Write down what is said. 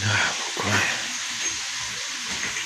Yeah.